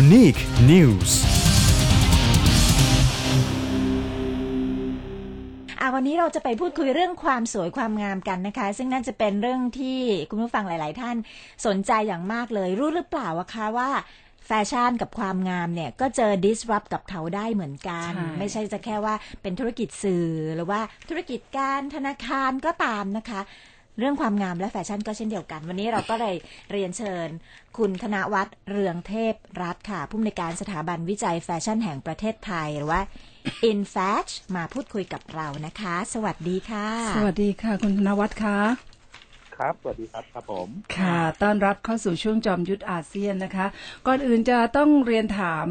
Unique News อะวันนี้เราจะไปพูดคุยเรื่องความสวยความงามกันนะคะ ซึ่งน่าจะเป็นเรื่องที่คุณผู้ฟังหลาย ๆ ท่านสนใจอย่างมากเลย รู้หรือเปล่าอะคะว่าแฟชั่นกับความงามเนี่ยก็เจอ disrupt กับเขาได้เหมือนกันใช่ไม่ใช่จะแค่ว่าเป็นธุรกิจสื่อหรือว่าธุรกิจการธนาคารก็ตามนะคะ เรื่องความงามและแฟชั่นก็เช่นเดียวกัน วันนี้เราก็เลยเรียนเชิญ คุณธนวัฒน์เรืองเทพรัฐค่ะ ผู้อำนวยการสถาบันวิจัยแฟชั่นแห่งประเทศไทย หรือว่า InFash มาพูดคุยกับเรานะคะ สวัสดีค่ะ สวัสดีค่ะ คุณธนวัฒน์คะ ครับ สวัสดีครับครับผม ค่ะ ต้อนรับเข้าสู่ช่วงจอมยุทธอาเซียนนะคะ ก่อนอื่นจะต้องเรียนถาม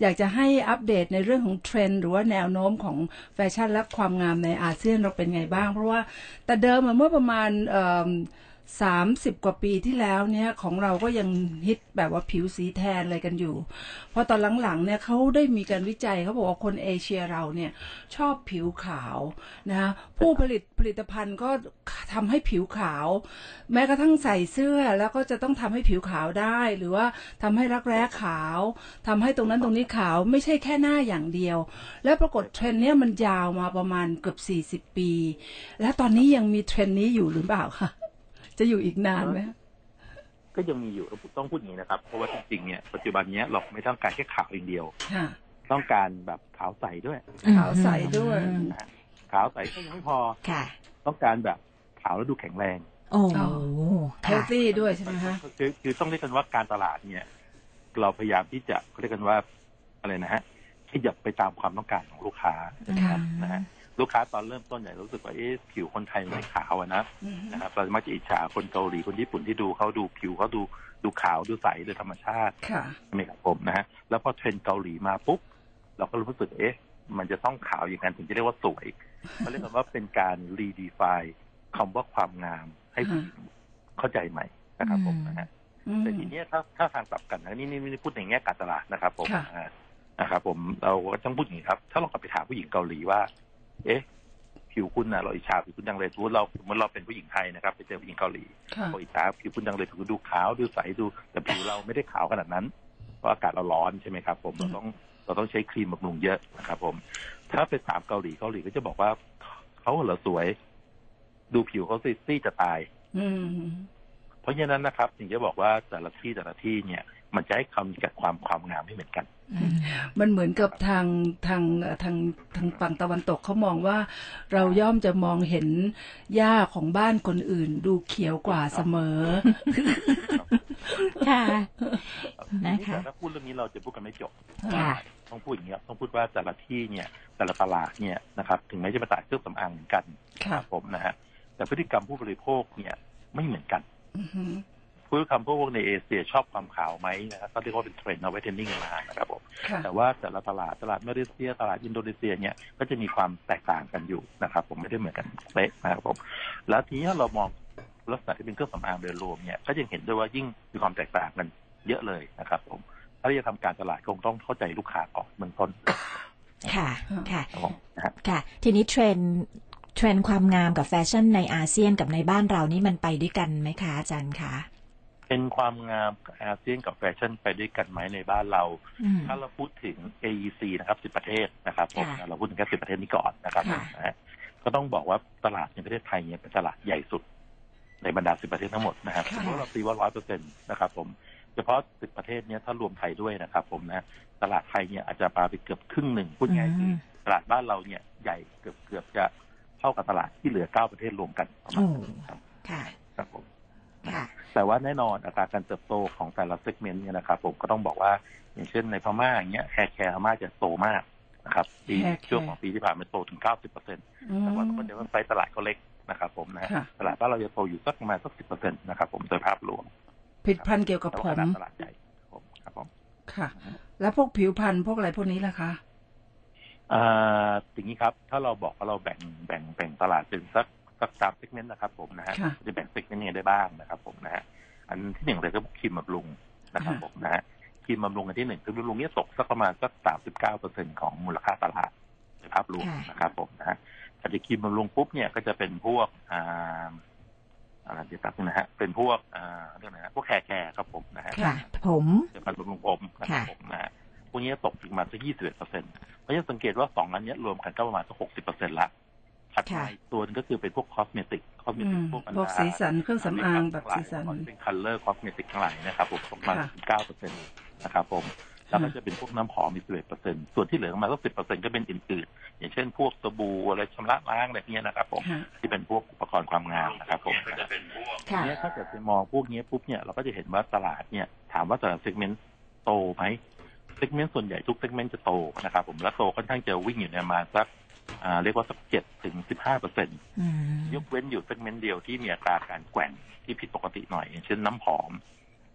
อยากจะให้อัปเดตในเรื่องของเทรนด์หรือว่าแนวโน้มของแฟชั่นและความงามในอาเซียนเราเป็นไงบ้าง เพราะว่าแต่เดิมเมื่อประมาณ สามสิบกว่าปีที่แล้วเนี่ยของเราก็ยังฮิตแบบว่าผิวสีแทนอะไรกันอยู่เพราะตอนหลังๆเนี่ยเขาได้มีการวิจัยเขาบอกว่าคนเอเชียเราเนี่ยชอบผิวขาวนะคะผู้ผลิตผลิตภัณฑ์ก็ทำให้ผิวขาว แม้กระทั่งใส่เสื้อแล้วก็จะต้องทำให้ผิวขาวได้ หรือว่าทำให้รักแร้ขาวทำให้ตรงนั้นตรงนี้ขาวไม่ใช่แค่หน้าอย่างเดียว แล้วปรากฏเทรนเนี้ยมันยาวมาประมาณเกือบ40 ปี และตอนนี้ยังมีเทรนนี้อยู่หรือเปล่าคะ จะอยู่อีกนานไหมก็ยังมีอยู่ต้องพูดอย่างนี้นะครับ เพราะว่าจริงๆเนี่ยปัจจุบันเนี้ยเราไม่ต้องการแค่ขาวอย่างเดียวค่ะต้องการแบบขาวใสด้วย ขาวใสด้วยนะฮะขาวใสก็ยังไม่พอค่ะต้องการแบบขาวแล้วดูแข็งแรงโอ้โหเฮค่ะลตี้ด้วยใช่ไหมคะคือคือต้องเรียกกันว่าการตลาดเนี่ย เราพยายามที่จะเขาเรียกกันว่าอะไรนะฮะขยับไปตามความต้องการของลูกค้าค่ะนะฮะ ลูกค้าตอนเริ่มต้นเนี่ยรู้สึกว่าเอ๊ะผิวคนไทยมันไม่ขาวอะนะอืมนะครับเรามักจะอิจฉาคนเกาหลีคนญี่ปุ่นที่ดูเขาดูผิวเขาดูดูขาวดูใสโดยธรรมชาติค่ะใช่ไหมครับผมนะฮะแล้วพอเทรนด์เกาหลีมาปุ๊บเราก็รู้สึกเอ๊ะ มันจะต้องขาวอย่างนั้นถึงจะเรียกว่าสวยเขาเรียกกันว่าเป็นการรีดีไฟคำว่าความงามให้ผู้หญิงเข้าใจใหม่นะครับผมนะฮะอืมแต่ทีเนี้ยถ้าถ้าทางกลับกันนะนี่นี่นี่พูดในแง่การตลาดนะครับ ผมค่ะนะฮะนะครับผมเราก็ต้องพูดอย่างนี้ครับ ถ้าเรากลับไปถามผู้หญิงเกาหลีว่า เอ๊ะผิวคุณนะเราอิจฉาผิวคุณจังเลยสมมติเราสมมติเราเป็นผู้หญิงไทยนะครับ ไปเจอผู้หญิงเกาหลีค่ะโอ้ยตาผิวคุณจังเลยผิวคุณดูขาวดูใสดู แต่ผิวเราไม่ได้ขาวขนาดนั้น เพราะอากาศเราร้อนใช่ไหมครับ ผมเราต้องเราต้องใช้ครีมบำรุงเยอะนะครับ ผม ถ้าไปถามเกาหลีเกาหลีก็จะบอกว่าเขาเหรอสวย ดูผิวเขาสิซี่จะตายอืมเพราะฉะนั้นนะครับถึงจะบอกว่าแต่ละที่แต่ละที่เนี่ย มันจะให้คำกับความความงามไม่เหมือนกัน มันเหมือนกับทางทางเอ่อทางทางฝั่งตะวันตกเขามองว่า เราย่อมจะมองเห็นหญ้าของบ้านคนอื่น ดูเขียวกว่าเสมอค่ะนะคะแต่ถ้าพูดเรื่องนี้เราจะพูดกันไม่จบค่ะต้องพูดอย่างนี้ครับต้องพูดว่าแต่ละที่เนี่ย แต่ละตลาดเนี่ยนะครับ ถึงแม้จะมาตลาดเครื่องสำอางเหมือนกันค่ะผมนะฮะแต่พฤติกรรมผู้บริโภคเนี่ยไม่เหมือนกัน อือหือผู้บริโภคพวกในเอเชียชอบความขาวไหมนะครับก็เรียกว่าเป็นเทรนด์เอาไว้ trending กันมานะครับผมค่ะแต่ว่าแต่ละตลาดตลาดมาเลเซีย ตลาดอินโดนีเซียเนี่ยก็จะมีความแตกต่างกันอยู่นะครับ ผมไม่ได้เหมือนกันเป๊ะนะครับผมแล้วทีนี้เรามองลักษณะที่เป็นเครื่องสำอางโดยรวมเนี่ยก็ยังเห็นด้วยว่ายิ่งมีความแตกต่างกันเยอะเลยนะครับ ผมถ้าจะทำการตลาดคงต้องเข้าใจลูกค้าก่อนเบื้องต้นค่ะ ค่ะครับผมนะฮะค่ะ ทีนี้เทรนด์เทรนด์ความงามกับแฟชั่นในอาเซียนกับในบ้านเรานี่มันไปด้วยกันไหมคะอาจารย์คะ เป็นความงามอาเซียนกับแฟชั่นไปด้วยกันไหมในบ้านเราอืมถ้าเราพูดถึง AEC นะครับ10ประเทศนะครับผมค่ะเราพูดถึงแค่10ประเทศนี้ก่อนนะครับค่ะนะฮะก็ต้องบอกว่าตลาดในประเทศไทยเนี่ยเป็นตลาดใหญ่สุดในบรรดา10ประเทศทั้งหมดนะครับค่ะสมมติเราตีว่า100เปอร์เซ็นต์นะครับผมเฉพาะ10ประเทศเนี้ยถ้ารวมไทยด้วยนะครับ ผมนะตลาดไทยเนี่ยอาจจะปาไปเกือบครึ่งหนึ่งพูดง่ายๆคือตลาดบ้านเราเนี่ยใหญ่เกือบเกือบจะเท่ากับตลาดที่เหลือ9ประเทศรวมกันประมาโอ้ณนั้นครับค่ะครับผมค่ะ แต่ว่าแน่นอนอัตราการเติบโตของแต่ละ segment เนี่ยนะครับ ผมก็ต้องบอกว่าอย่างเช่นในพม่าอย่างเงี้ย hair care พม่าจะโตมากนะครับปี Hair care ช่วงของปีที่ผ่านมาโตถึง 90เปอร์เซ็นต์อืมแต่ว่าคนเดียวกันไซส์ตลาดเขาเล็กนะครับ ผมนะค่ะตลาดบ้านเราจะโตอยู่สักประมาณสักสิบเปอร์เซ็นต์นะครับ ผมโดยภาพรวมผลิตภัณฑ์เกี่ยวกับแต่ผว่ามตลาดใหญ่ผมครับผมค่ะ แล้วพวกผิวพรรณพวกอะไรพวกนี้ล่ะคะอ่าอย่างนี้ครับ ถ้าเราบอกว่าเราแบ่งแบ่งแบ่งตลาดเป็นสัก สักสาม segment นะครับผมนะฮะค่ะจะแบ่ง segment ยังไงได้บ้างนะครับผมนะฮะอันที่หนึ่งเลยก็ครีมบำรุงนะครับค่ะผมนะฮะครีมบำรุงอันที่หนึ่งครีมบำรุงเนี่ยตกสักประมาณสักสามสิบเก้าเปอร์เซ็นต์ของมูลค่าตลาดในภาพรวมค่ะนะครับผมนะฮะแต่จะครีมบำรุงปุ๊บเนี่ยก็จะเป็นพวกอ่าอะไรเดี๋ยวแป๊บนึงนะฮะเป็นพวกอ่าเรื่องนะฮะพวก hair care ครับผมนะฮะค่ะผมเดี๋ยวมันบำรุงผมนะครับค่ะผมนี้ตกอีกมาสักยี่สิบเอ็ดเปอร์เซ็นต์เพราะฉะนั้นสังเกตว่าสองอันเนี้ยรวมกันก็ประมาณสักหกสิบเปอร์เซ็นต์ละ ถัดมาค่ะอีกตัวหนึ่งก็คือเป็นพวก cosmetic cosmetic อืมพวกบรรดาพวกสีสันเครื่องสำอางแบบสีสันเป็น color cosmetic ทั้งหลายนะครับผมประมาณค่ะเก้าเปอร์เซ็นต์นะครับผมแล้วก็จะเป็นพวกน้ำหอมมีสิบเอ็ดเปอร์เซ็นต์ส่วนที่เหลือประมาณสักสิบเปอร์เซ็นต์ก็เป็นอื่นๆอย่างเช่น พวกสบู่อะไรชำระล้างอะไรเงี้ยนะครับผมค่ะที่เป็นพวกอุปกรณ์ความงามนะครับผมค่ะเนี่ยถ้าเกิดไปมองพวกนี้ปุ๊บเนี่ยเราก็จะเห็นว่าตลาดเนี่ยถามว่าแต่ละ segment โตไหม segment ส่วนใหญ่ทุก segment จะโตนะครับผมและโตค่อนข้างจะวิ่งอยู่ในประมาณสักอ่า เรียกว่าสักเจ็ดถึงสิบห้าเปอร์เซ็นต์อืมยกเว้นอยู่ segment เดียวที่มีอัตราการแกว่งที่ผิดปกติหน่อยอย่างเช่นน้ำหอม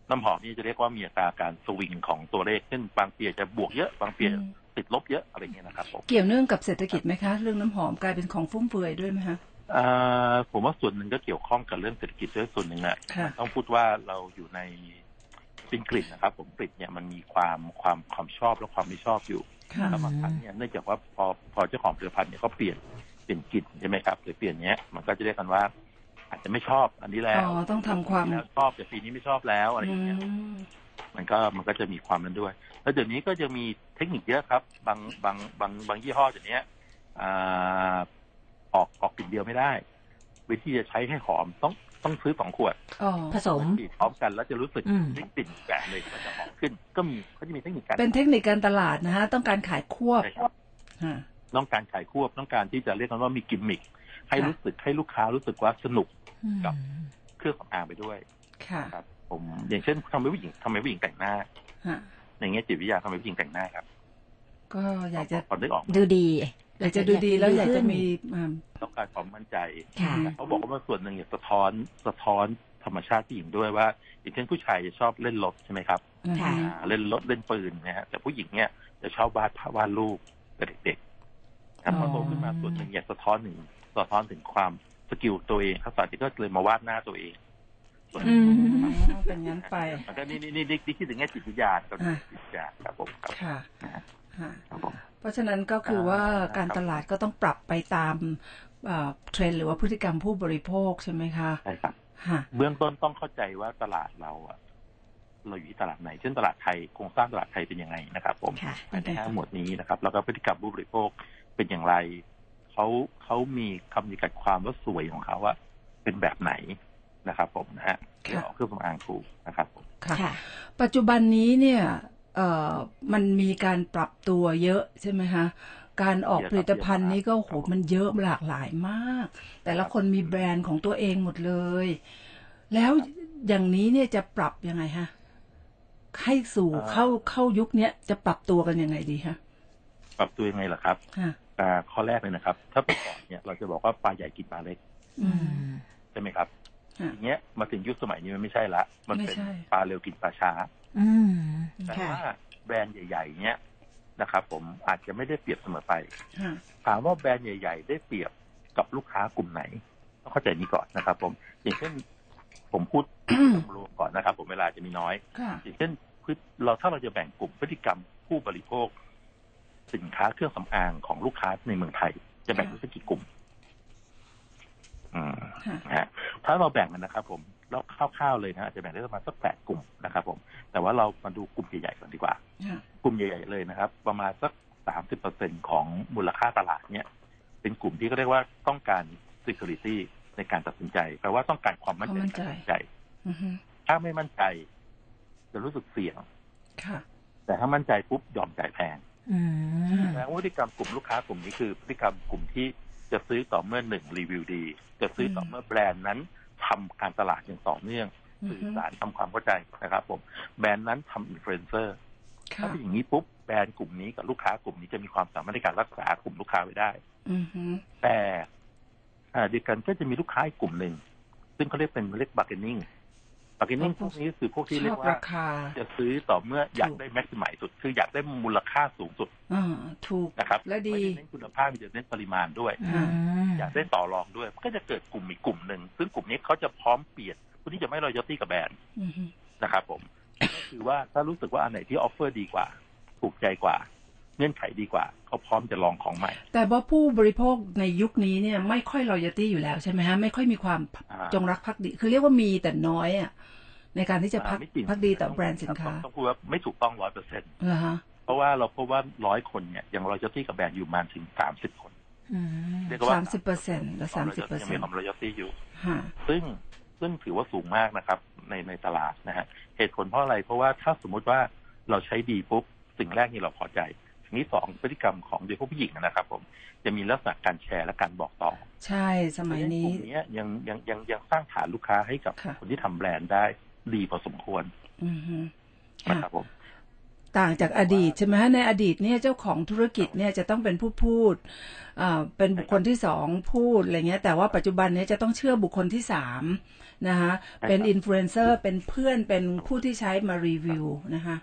น้ำหอมนี่จะเรียกว่ามีอัตราการสวิงของตัวเลขเช่นบางปีอาจจะบวกเยอะบางปีอาจจะติดลบเยอะอะไรอย่างเงี้ยนะครับผมเกี่ยวเนื่องกับเศรษฐกิจไหมคะ เรื่องน้ำหอมกลายเป็นของฟุ่มเฟือยด้วยไหมคะอ่าผมว่าส่วนหนึ่งก็เกี่ยวข้องกับเรื่องเศรษฐกิจด้วยส่วนหนึ่งนะค่ะต้องพูดว่าเราอยู่ในเป็นกลิ่นนะครับ ผมกลิ่นเนี่ยมันมีความความความชอบและความไม่ชอบอยู่ค่ะ แล้วบางครั้งเนี่ยเนื่องจากว่าพอพอเจ้าของผลิตภัณฑ์เนี่ยเขาเปลี่ยนเปลี่ยนกลิ่นใช่ไหมครับ หรือเปลี่ยนเนี้ยมันก็จะเรียกกันว่า อาจจะไม่ชอบอันนี้แล้วอ๋อต้องทำความปีที่แล้วชอบแต่ปีนี้ไม่ชอบแล้วอะไรออืย่างเงี้ยมมันก็มันก็จะมีความนั้นด้วย แล้วเดี๋ยวนี้ก็จะมีเทคนิคเยอะครับ บางบางบางบางยี่ห้อเดี๋ยวนี้อ่าออกออกกลิ่นเดียวไม่ได้ วิธีจะใช้ให้หอมต้อง ต้องซื้อสองขวดอ๋อผสมฉีดพร้อมกันแล้วจะรู้สึกอืมได้กลิ่นแบบเลยมันจะหอมขึ้น ก็มีก็จะมีเทคนิคการเป็นเทคนิคการตลาดนะฮะต้องการขายควบใช่ครับค่ะต้องการขายควบต้องการที่จะเรียกกันว่ามีกิมมิคให้ค่ะรู้สึกให้ลูกค้ารู้สึกว่าสนุกอืมกับเครื่องสำอางไปด้วยค่ะครับ ผมอย่างเช่นทำให้ผู้หญิงทำให้ผู้หญิงแต่งหน้าฮะอย่างเงี้ยจิตวิทยาทำให้ผู้หญิงแต่งหน้าครับ ก็อยากจะพอได้ออกดูดี อยากจะดูดีแล้วอยากจะมีอ่าต้องการความมั่นใจค่ะเขาบอกว่ามันส่วนหนึ่งเนี่ยสะท้อนสะท้อนธรรมชาติผู้หญิงด้วยว่า อย่างเช่นผู้ชายจะชอบเล่นรถใช่ไหมครับค่ะอ่าเล่นรถเล่นปืนนะฮะแต่ผู้หญิงเนี่ยจะชอบวาดภาพวาดรูปแต่เด็กๆครับพอโตขึ้นมาส่วนหนึ่งอยากสะท้อนถึงสะท้อนถึงความ skill ตัวเองทักษะที่ก็เลยมาวาดหน้าตัวเองส่วนหอืนึ่งอืมอ๋อเป็นงั้นไปมันก็นี่นี่นี่นี่คิดถึงแง่จิตวิทยาครับอ่าจิตวิทยาครับผมครับค่ะฮะค รับผมเพราะฉะนั้นก็คือว่าอ่าการตลาดก็ต้องปรับไปตามเอ่อเทรนด์หรือว่าพฤติกรรมผู้บริโภคใช่ไหมคะใช่ครับฮะเบื้องต้นต้องเข้าใจว่าตลาดเราอะเราอยู่ที่ตลาดไหน เช่นตลาดไทยโครงสร้างตลาดไทยเป็นยังไงนะครับ ผมค่ะภายในห้าหมวดนี้นะครับ แล้วก็พฤติกรรมผู้บริโภคเป็นอย่างไรเขาเขามีคำนิกัดความว่าสวยของเขาว่าเป็นแบบไหนนะครับ ผมนะฮะค่ะเดี๋ยวเอาเครื่องสำอางถูกนะครับผมค่ะค่ะปัจจุบันนี้เนี่ยเอ่อ มันมีการปรับตัวเยอะใช่ไหมคะการออกผลิตภัณฑ์นี้ก็โหมันเยอะหลากหลายมาก แต่ละคนมีแบรนด์ของตัวเองหมดเลย แล้วอย่างนี้เนี่ยจะปรับยังไงฮะให้สู่เข้าเข้ายุคเนี้ยจะปรับตัวกันยังไงดีฮะปรับตัวยังไงล่ะครับฮะอ่าข้อแรกเลยนะครับ ถ้าเป็นก่อนเนี่ยเราจะบอกว่าปลาใหญ่กินปลาเล็กอืมใช่ไหมครับ ฮะทีเนี้ยมาถึงยุคสมัยนี้มันไม่ใช่ละ มันเป็นไม่ใช่ปลาเร็วกินปลาช้าอืมแต่ค่ะว่าแบรนด์ใหญ่ ๆ เนี้ยนะครับผมอาจจะไม่ได้เปรียบเสมอไปฮะถามว่าแบรนด์ใหญ่ ๆ ได้เปรียบกับลูกค้ากลุ่มไหนต้องเข้าใจนี้ก่อนนะครับ ผม อย่างเช่นผมพูดรวมๆก่อนนะครับ ผมเวลาจะมีน้อยค่ะอย่างเช่นพฤเราถ้าเราจะแบ่งกลุ่มพฤติกรรมผู้บริโภค สินค้าเครื่องสำอางของลูกค้าในเมืองไทย จะแบ่งเป็นสักกี่กลุ่ม อืมฮะนะฮะถ้าเราแบ่งกันนะครับ ผมแล้วคร่าวๆเลยนะอาจจะแบ่งได้ประมาณสักแปดกลุ่มนะครับ ผม แต่ว่าเรามาดูกลุ่มใหญ่ๆก่อนดีกว่าฮะกลุ่มใหญ่ๆเลยนะครับ ประมาณสักสามสิบเปอร์เซ็นของมูลค่าตลาดเนี่ย เป็นกลุ่มที่เขาเรียกว่าต้องการ security ในการตัดสินใจแปลว่าต้องการความมั่นใจในการตัดสินใจอือฮึถ้าไม่มั่นใจ จะรู้สึกเสี่ยงค่ะแต่ถ้ามั่นใจปุ๊บยอมจ่ายแพงอืมแสดงว่าพฤติกรรมกลุ่มลูกค้ากลุ่มนี้คือพฤติกรรมกลุ่มที่ จะซื้อต่อเมื่อหนึ่งรีวิวดี จะซื้อต่อเมื่อแบรนด์นั้นทำการตลาดอย่างต่อเนื่องอือฮึสื่อสารทำความเข้าใจนะครับ ผม แบรนด์นั้นทำอินฟลูเอนเซอร์ค่ะถ้าเป็นอย่างนี้ปุ๊บแบรนด์กลุ่มนี้กับลูกค้ากลุ่มนี้จะมีความสามารถในการรักษากลุ่มลูกค้าไว้ได้อือฮึแต่อ่าเดียวกันก็จะมีลูกค้าอีกกลุ่มหนึ่ง ซึ่งเขาเรียกเป็นเรียก bargaining bargaining พวกนี้คือพวกที่ชอบเรียกว่าราคาจะซื้อต่อเมื่ออยากได้ maximize สุด คืออยากได้มูลค่าสูงสุดอ่าถูกนะครับและดีไม่ได้เน้นคุณภาพมีแต่เน้นปริมาณด้วยอืมอยากได้ต่อรองด้วยก็จะเกิดกลุ่มอีกกลุ่มหนึ่งซึ่งกลุ่มนี้เขาจะพร้อมเปลี่ยนผู้ที่จะไม่ loyalty กับแบรนด์อือฮึนะครับผมก็คือว่าถ้ารู้สึกว่าอันไหนที่ offer ดีกว่า ถูกใจกว่า เงื่อนไขดีกว่าเขาพร้อมจะลองของใหม่ แต่ว่าผู้บริโภคในยุคนี้เนี่ยไม่ค่อย loyalty อยู่แล้วใช่ไหมฮะไม่ค่อยมีความอ่าจงรักภักดี คือเรียกว่ามีแต่น้อยอะในการที่จะภักอ่าไม่จงรักภักดีต่อแบรนด์สินค้าต้องต้องพูดว่าไม่ถูกต้องร้อยเปอร์เซ็นต์เหรอฮะเพราะว่าเราพบว่าร้อยคนเนี่ยยัง loyalty กับแบรนด์อยู่ประมาณถึงสามสิบคนอืมเรียกว่าสามสิบเปอร์เซ็นต์และสามสิบเปอร์เซ็นต์ยังเซ็มีนต์ความ loyalty อยู่ฮะซึ่งซึ่งถือว่าสูงมากนะครับในในตลาดนะฮะเหตุผลเพราะอะไรเพราะว่าถ้าสมมุติว่าเราใช้ดีปุ๊บสิ่งแรกนี่เราพอใจ สิ่งที่สองพฤติกรรมของโดยเฉพาะผู้หญิงนะครับ ผมจะมีลักษณะการแชร์และการบอกต่อ ใช่สมัยนี้กลุ่มเนี้ยยังยังยังยังสร้างฐานลูกค้าให้กับค่ะคนที่ทำแบรนด์ได้ดีพอสมควรอือฮึนะค่ะครับผมต่างจากอดีตใช่ไหมฮะในอดีตเนี่ยเจ้าของธุรกิจเนี่ยจะต้องเป็นผู้พูดอ่าเป็นบุคคลที่สองพูดอะไรเงี้ย แต่ว่าปัจจุบันเนี้จะต้องเชื่อบุคคลที่สามนะคะเป็นอินฟลูเอนเซอร์เป็นเพื่อนเป็นผู้ที่ใช้มารีวิวนะคะ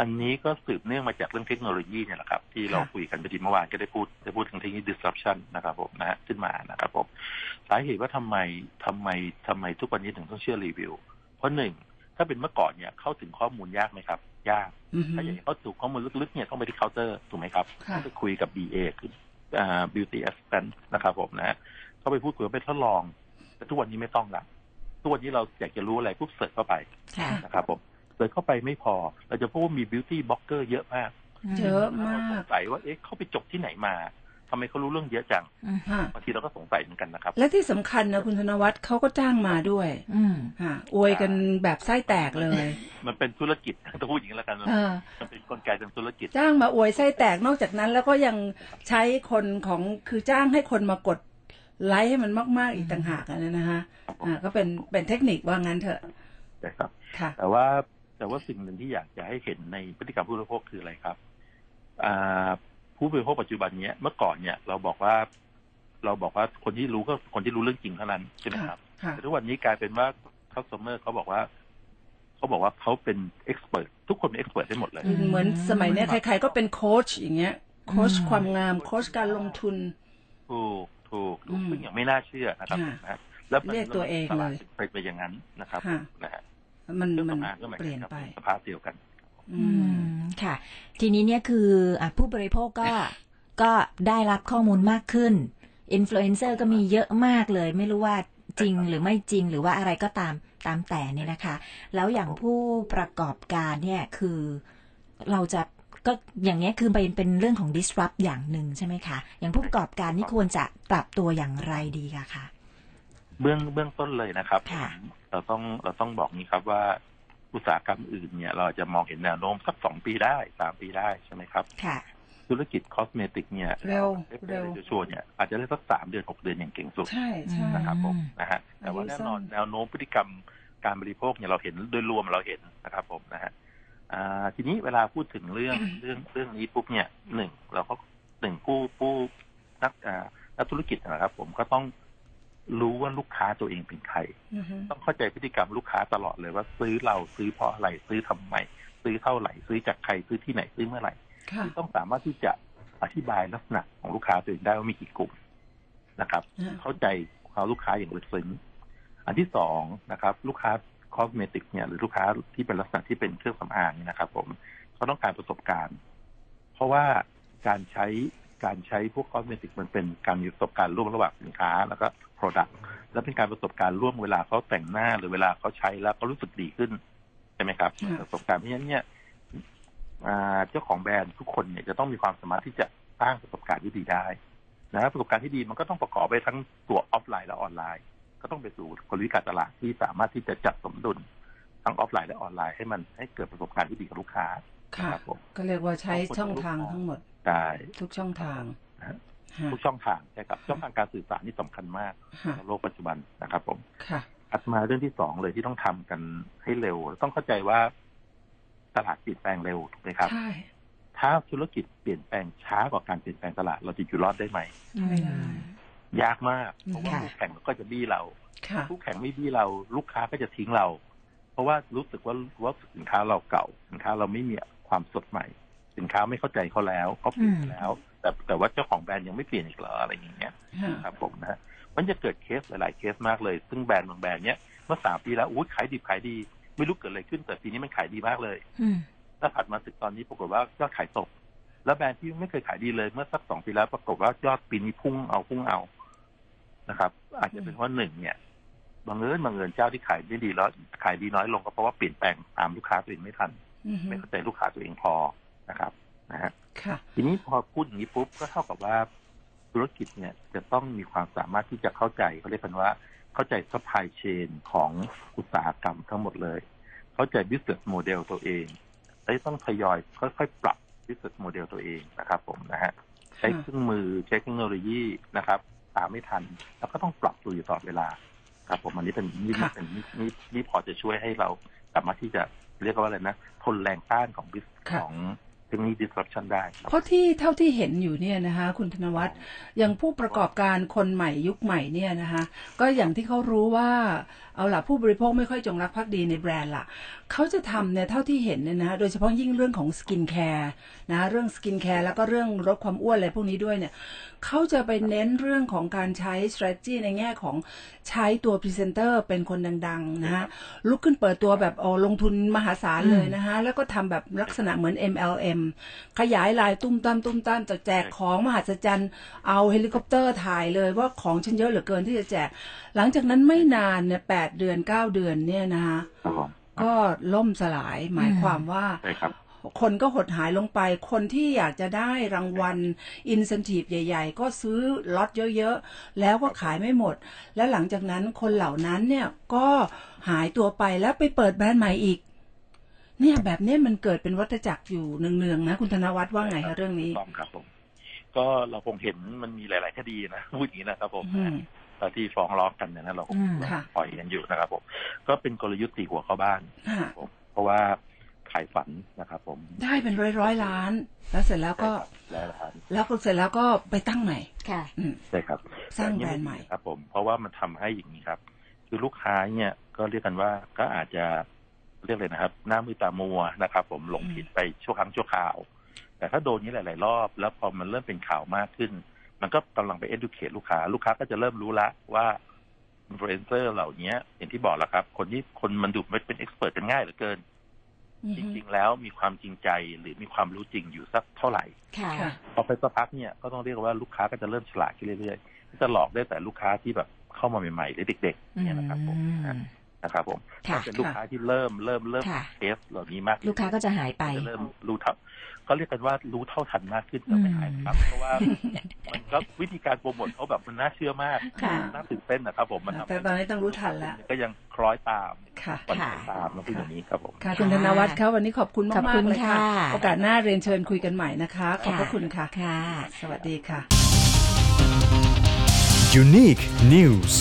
อันนี้ก็สืบเนื่องมาจากเรื่องเทคโนโลยีเนี่ยแหละครับ ที่เราค่ะคุยกันไปทีเมื่อวานก็ได้พูดได้พูดถึงเทคโนโลยี disruption นะครับผมนะฮะขึ้นมานะครับผมสาเหตุว่าทำไมทำไมทำไมทุกวันนี้ถึงต้องเชื่อรีวิว เพราะหนึ่งถ้าเป็นเมื่อก่อนเนี่ยเข้าถึงข้อมูลยากไหมครับ ยากอือฮึถ้าอยากจะเข้าถึงข้อมูลลึกๆเนี่ยต้องไปที่เคาน์เตอร์ถูกไหมครับค่ะต้องไปคุยกับ BA คืออ่า beauty assistant นะครับผมนะฮะเข้าไปพูดคุยไปทดลอง แต่ทุกวันนี้ไม่ต้องละทุกวันนี้เราอยากจะรู้อะไรปุ๊บเสิร์ชเข้าไปค่ะนะครับผม เสิร์ชเข้าไปไม่พอ เราจะพบว่ามี beauty blogger เยอะมากเยอะมาเราสกงสัยว่าเอ๊ะเขาไปจบที่ไหนมาทำไมเขารู้เรื่องเยอะจังอืมฮะบางทีเราก็สงสัยเหมือนกันนะครับ และที่สำคัญนะคุณธนวัฒน์เขาก็จ้างมาด้วย อืมฮะอวยกันแบบไส้แตกเลย มันเป็นธุรกิจต้องพูดอย่างนี้แล้วกันเออมันเป็นกลไกทางธุรกิจ จ้างมาอวยไส้แตกนอกจากนั้น แล้วก็ยังใช้คนของคือจ้างให้คนมากดไลค์ให้มันมากๆอีกต่างหากอะนะฮะอ่าก็เป็นเป็นเทคนิคว่างั้นเถอะนะครับค่ะแต่ว่า แต่ว่าสิ่งหนึ่งที่อยากจะให้เห็นในพฤติกรรมผู้บริโภคคืออะไรครับอ่าผู้บริโภคปัจจุบันเนี้ยเมื่อก่อนเนี่ยเราบอกว่า เราบอกว่าคนที่รู้ก็คนที่รู้เรื่องจริงเท่านั้นใช่ไหมครับค่ะแต่ทุกวันนี้กลายเป็นว่า customer เขาบอกว่าเขาบอกว่าเขาเป็น expert ทุกคนเป็น expert ได้หมดเลยอืมเหมือนสมัยเนี้ยใครๆก็เป็นโค้ชอย่างเงี้ย โค้ชอืมความงามโค้ชการลงทุนถูกถูกอืมซึ่งอย่างไม่น่าเชื่อนะครับค่ะนะฮะแล้วเรียกตัวเองเลยเป็นไปอย่างนั้นนะครับค่ะนะฮะ มันเครื่องมันสำอางก็หมายเปลี่ยนถึงไปสภาพเดียวกัน อือืมมค่ะ ทีนี้เนี่ยคืออะผู้บริโภคก็ก็ได้รับข้อมูลมากขึ้นอินฟลูเอนเซอร์ก็มีเยอะมากเลย ไม่รู้ว่าจริงหรือไม่จริงหรือว่าอะไรก็ตามตามแต่เนี่ยนะคะ แล้วอย่างผู้ประกอบการเนี่ยคือเราจะก็อย่างเนี้ยคือเป็นเป็นเรื่องของ disrupt อย่างหนึ่งใช่ไหมคะ อย่างผู้ประกอบการนี่ควรจะปรับตัวอย่างไรดีคะคะเบื้องเบื้องต้นเลยนะครับค่ะ เราต้องเราต้องบอกนี้ครับว่าอุตสาหกรรมอื่นเนี่ยเราจะมองเห็นแนวโน้มสักสองปีได้สามปีได้ใช่ไหมครับค่ะธุรกิจ cosmetic เนี่ยเร็วเร็เร็ววชัวร์เนี่ยอาจจะได้สักสามเดือนหกเดือนอย่างเก่งสุดใช่ใช่นะครับผมอืมนะฮะแต่ว่าอายุสั้นแน่นอนแนวโน้มพฤติกรรมการบริโภคเนี่ยเราเห็นโดยรวมเราเห็นนะครับผมนะฮะอ่าทีนี้เวลาพูดถึงเรื่องเรื่องเรื่องนี้ปุ๊บเนี่ยหนึ่งเราก็หนึ่งผู้ผู้นักอ่านักธุรกิจนะครับ ผมก็ต้อง รู้ว่าลูกค้าตัวเองเป็นใครอือฮึต้องเข้าใจพฤติกรรมลูกค้าตลอดเลยว่าซื้อเราซื้อเพราะอะไรซื้อทำไมซื้อเท่าไหร่ซื้อจากใครซื้อที่ไหนซื้อเมื่อไหร่ค่ะที่ต้องสามารถที่จะอธิบายลักษณะของลูกค้าตัวเองได้ว่ามีกี่กลุ่มนะครับอ่าเข้าใจเขาลูกค้าอย่างลึกซึ้งอันที่สองนะครับ ลูกค้าคอสเมติกเนี่ยหรือลูกค้าที่เป็นลักษณะที่เป็นเครื่องสำอางเนี่ยนะครับ ผมเขาต้องการประสบการณ์ เพราะว่าการใช้การใช้พวกคอสเมติกมันเป็นการมีประสบการณ์ร่วมระหว่างสินค้า แล้วก็ Product และเป็นการประสบการณ์ร่วมเวลาเขาแต่งหน้าหรือเวลาเขาใช้แล้วเขารู้สึกดีขึ้นใช่ไหมครับค่ะประสบการณ์เพราะฉะนั้นเนี่ยอ่าเจ้าของแบรนด์ทุกคนเนี่ยจะต้องมีความสามารถที่จะสร้างประสบการณ์ที่ดีได้นะครับประสบการณ์ที่ดีมันก็ต้องประกอบไปทั้งตัวออฟไลน์และออนไลน์ ก็ต้องไปสู่กลยุทธ์การตลาดที่สามารถที่จะจัดสมดุลทั้งออฟไลน์และออนไลน์ให้มันให้เกิดประสบการณ์ที่ดีกับลูกค้าค่ะครับผมก็เรียกว่าใช้ช่องทางทั้งหมดได้ทุกช่องทางนะฮะฮะ ทุกช่องทางใช่ครับช่องทางการสื่อสารนี่สำคัญมากฮะในโลกปัจจุบันนะครับผมค่ะถัดมาเรื่องที่สองเลยที่ต้องทำกันให้เร็ว ต้องเข้าใจว่าตลาดเปลี่ยนแปลงเร็วถูกไหมครับใช่ถ้าธุรกิจเปลี่ยนแปลงช้ากว่าการเปลี่ยนแปลงตลาดเราจะอยู่รอดได้ไหมไม่ได้ยากมากเพราะว่าค่ะคู่แข่งก็จะบี้เราค่ะคู่แข่งไม่บี้เรา ลูกค้าก็จะทิ้งเรา เพราะว่ารู้สึกว่าว่าสินค้าเราเก่า สินค้าเราไม่มีความสดใหม่ สินค้าไม่เข้าใจเขาแล้วเขาเปลี่ยนไปแล้ว แต่แต่ว่าเจ้าของแบรนด์ยังไม่เปลี่ยนอีกเหรออะไรอย่างเงี้ยฮะครับผมนะมันจะเกิดเคสหลายๆเคสมากเลย ซึ่งแบรนด์บางแบรนด์เนี้ยเมื่อสามปีแล้วอุ้ยขายดีขายดี ไม่รู้เกิดอะไรขึ้นแต่ปีนี้มันขายดีมากเลยอืมแล้วถัดมาถึงตอนนี้ปรากฏว่ายอดขายตก แล้วแบรนด์ที่ไม่เคยขายดีเลยเมื่อสักสองปีแล้วปรากฏว่ายอดปีนี้พุ่งเอาพุ่งเอานะครับ อาจจะเป็นเพราะหนึ่งเนี่ยบางเอิญบางเอิญเจ้าที่ขายไม่ดีแล้วขายดีน้อยลงก็เพราะว่าเปลี่ยนแปลงตามลูกค้าตัวเองไม่ทันอือฮึไม่เข้าใจลูกค้าตัวเองพอนะครับ นะฮะค่ะทีนี้พอพูดอย่างนี้ปุ๊บก็เท่ากับว่าธุรกิจเนี่ยจะต้องมีความสามารถที่จะเข้าใจเขาเรียกกันว่า เข้าใจ supply chain ของอุตสาหกรรมทั้งหมดเลย เข้าใจ business model ตัวเองและต้องทยอยค่อยๆปรับ business model ตัวเองนะครับผมนะฮะใช้เครื่องมือใช้เทคโนโลยีนะครับ ตามไม่ทัน แล้วก็ต้องปรับตัวอยู่ตลอดเวลา ครับ ผมอันนี้เป็นนี่ค่ะเป็นนี่นี่นี่พอจะช่วยให้เราสามารถที่จะเรียกว่าอะไรนะทนแรงต้านของ business ค่ะของ เทคโนโลยี disruption ได้เพราะที่เท่าที่เห็นอยู่เนี่ยนะคะคุณธนวัฒน์อย่างผู้ประกอบการคนใหม่ยุคใหม่เนี่ยนะคะก็อย่างที่เขารู้ว่าเอาล่ะผู้บริโภคไม่ค่อยจงรักภักดีในแบรนด์ล่ะ เขาจะทำเนี่ยเท่าที่เห็นเนี่ยนะคะโดยเฉพาะยิ่งเรื่องของ skincareนะเรื่อง skincare แล้วก็เรื่องลดความอ้วนอะไรพวกนี้ด้วยเนี่ยเขาจะไปเน้นเรื่องของการใช้ strategy ในแง่ของใช้ตัวพรีเซนเตอร์เป็นคนดังๆนะคะลุกขึ้นเปิดตัวแบบโอ้ลงทุนมหาศาลเลยนะคะแล้วก็ทำแบบลักษณะเหมือน MLM ขยายลายตุ้มตั้มตุ้มตั้มจะแจกของมหัศจรรย์เอาเฮลิคอปเตอร์ถ่ายเลยว่าของฉันเยอะเหลือเกินที่จะแจก หลังจากนั้นไม่นานเนี่ยแปดเดือนเก้าเดือนเนี่ยนะคะครับผม ก็ล่มสลายหมายความว่าใช่ครับคนก็หดหายลงไป คนที่อยากจะได้รางวัลอิน n ซ i น e ใหญ่ ๆ ก็ซื้อล็อตเยอะๆ แล้วก็ขายไม่หมด และหลังจากนั้นคนเหล่านั้นเนี่ยก็หายตัวไปแล้วไปเปิดแบรนด์ใหม่อีก เนี่ยแบบเนี้ยมันเกิดเป็นวัฏจักรอยู่เนืองๆนะ คุณธนวัฒน์ว่าไงคะเรื่องนี้ต้องครับผม ก็เราคงเห็นมันมีหลาย ๆ คดีนะพูดอย่างนี้นะครับผมอืมเอ่อ ที่ฟ้องร้องกันเนี่ยนะเราคงอืมค่ะปล่อยกันอยู่นะครับผมก็เป็นกลยุทธ์ตีหัวเข้าบ้านค่ะผมเพราะว่าขายฝันนะครับผม ได้เป็นร้อยร้อยๆล้าน แล้วเสร็จแล้วก็ใช่ครับแล้วทานแล้วก็เสร็จแล้วก็ไปตั้งใหม่ค่ะอืมใช่ครับ สร้างแบรนด์ใหม่ครับ ผม เพราะว่ามันทำให้อย่างนี้ครับ คือลูกค้าเนี่ยก็เรียกกันว่าก็อาจจะเรียกเลยนะครับ หน้ามือตามัวนะครับ ผมหลงผิดไปชั่วครั้งชั่วคราว แต่ถ้าโดนนี้หลาย ๆ รอบ แล้วพอมันเริ่มเป็นข่าวมากขึ้น มันก็กำลังไป educate ลูกค้า ลูกค้าก็จะเริ่มรู้ละว่าอินฟลูเอนเซอร์เหล่านี้อย่างที่บอกแล้วครับ คนที่คนมันดูเป็นเอ็กซ์เพรสกันง่ายเหลือเกินอือจฮึริง ๆ แล้วมีความจริงใจหรือมีความรู้จริงอยู่สักเท่าไหร่ค่ะค่ะพอไปสักพักเนี่ยก็ต้องเรียกว่าลูกค้าก็จะเริ่มฉลาดขึ้นเรื่อยๆจะหลอกได้แต่ลูกค้าที่แบบเข้ามาใหม่ๆหรือเด็ก ๆ เนี่ยนะครับผมอืม นะครับผมค่ะถ้าเป็นลูกค้าที่เริ่มเริ่มเริ่มค่ะเทสเหล่านี้มากขึ้นลูกค้าก็จะหายไปจะเริ่มรู้เท่าก็เรียกกันว่ารู้เท่าทันมากขึ้นแต่ไม่หายครับ เพราะว่ามันก็วิธีการโปรโมทเขาแบบมันน่าเชื่อมากค่ะน่าตื่นเต้นนะครับผมมันทำแต่ตอนนี้ต้องรู้ทันแล้วก็ยังคล้อยตามค่ะปันค่ะตามมาพูดอย่างนี้ครับผมค่ะคุณธนวัฒน์ครับวันนี้ขอบคุณขอบมากคุๆณเลยค่ะค่ะ โอกาสหน้าเรียนเชิญคุยกันใหม่นะคะ ขอบพระคุณค่ะค่ะ สวัสดีค่ะ Unique News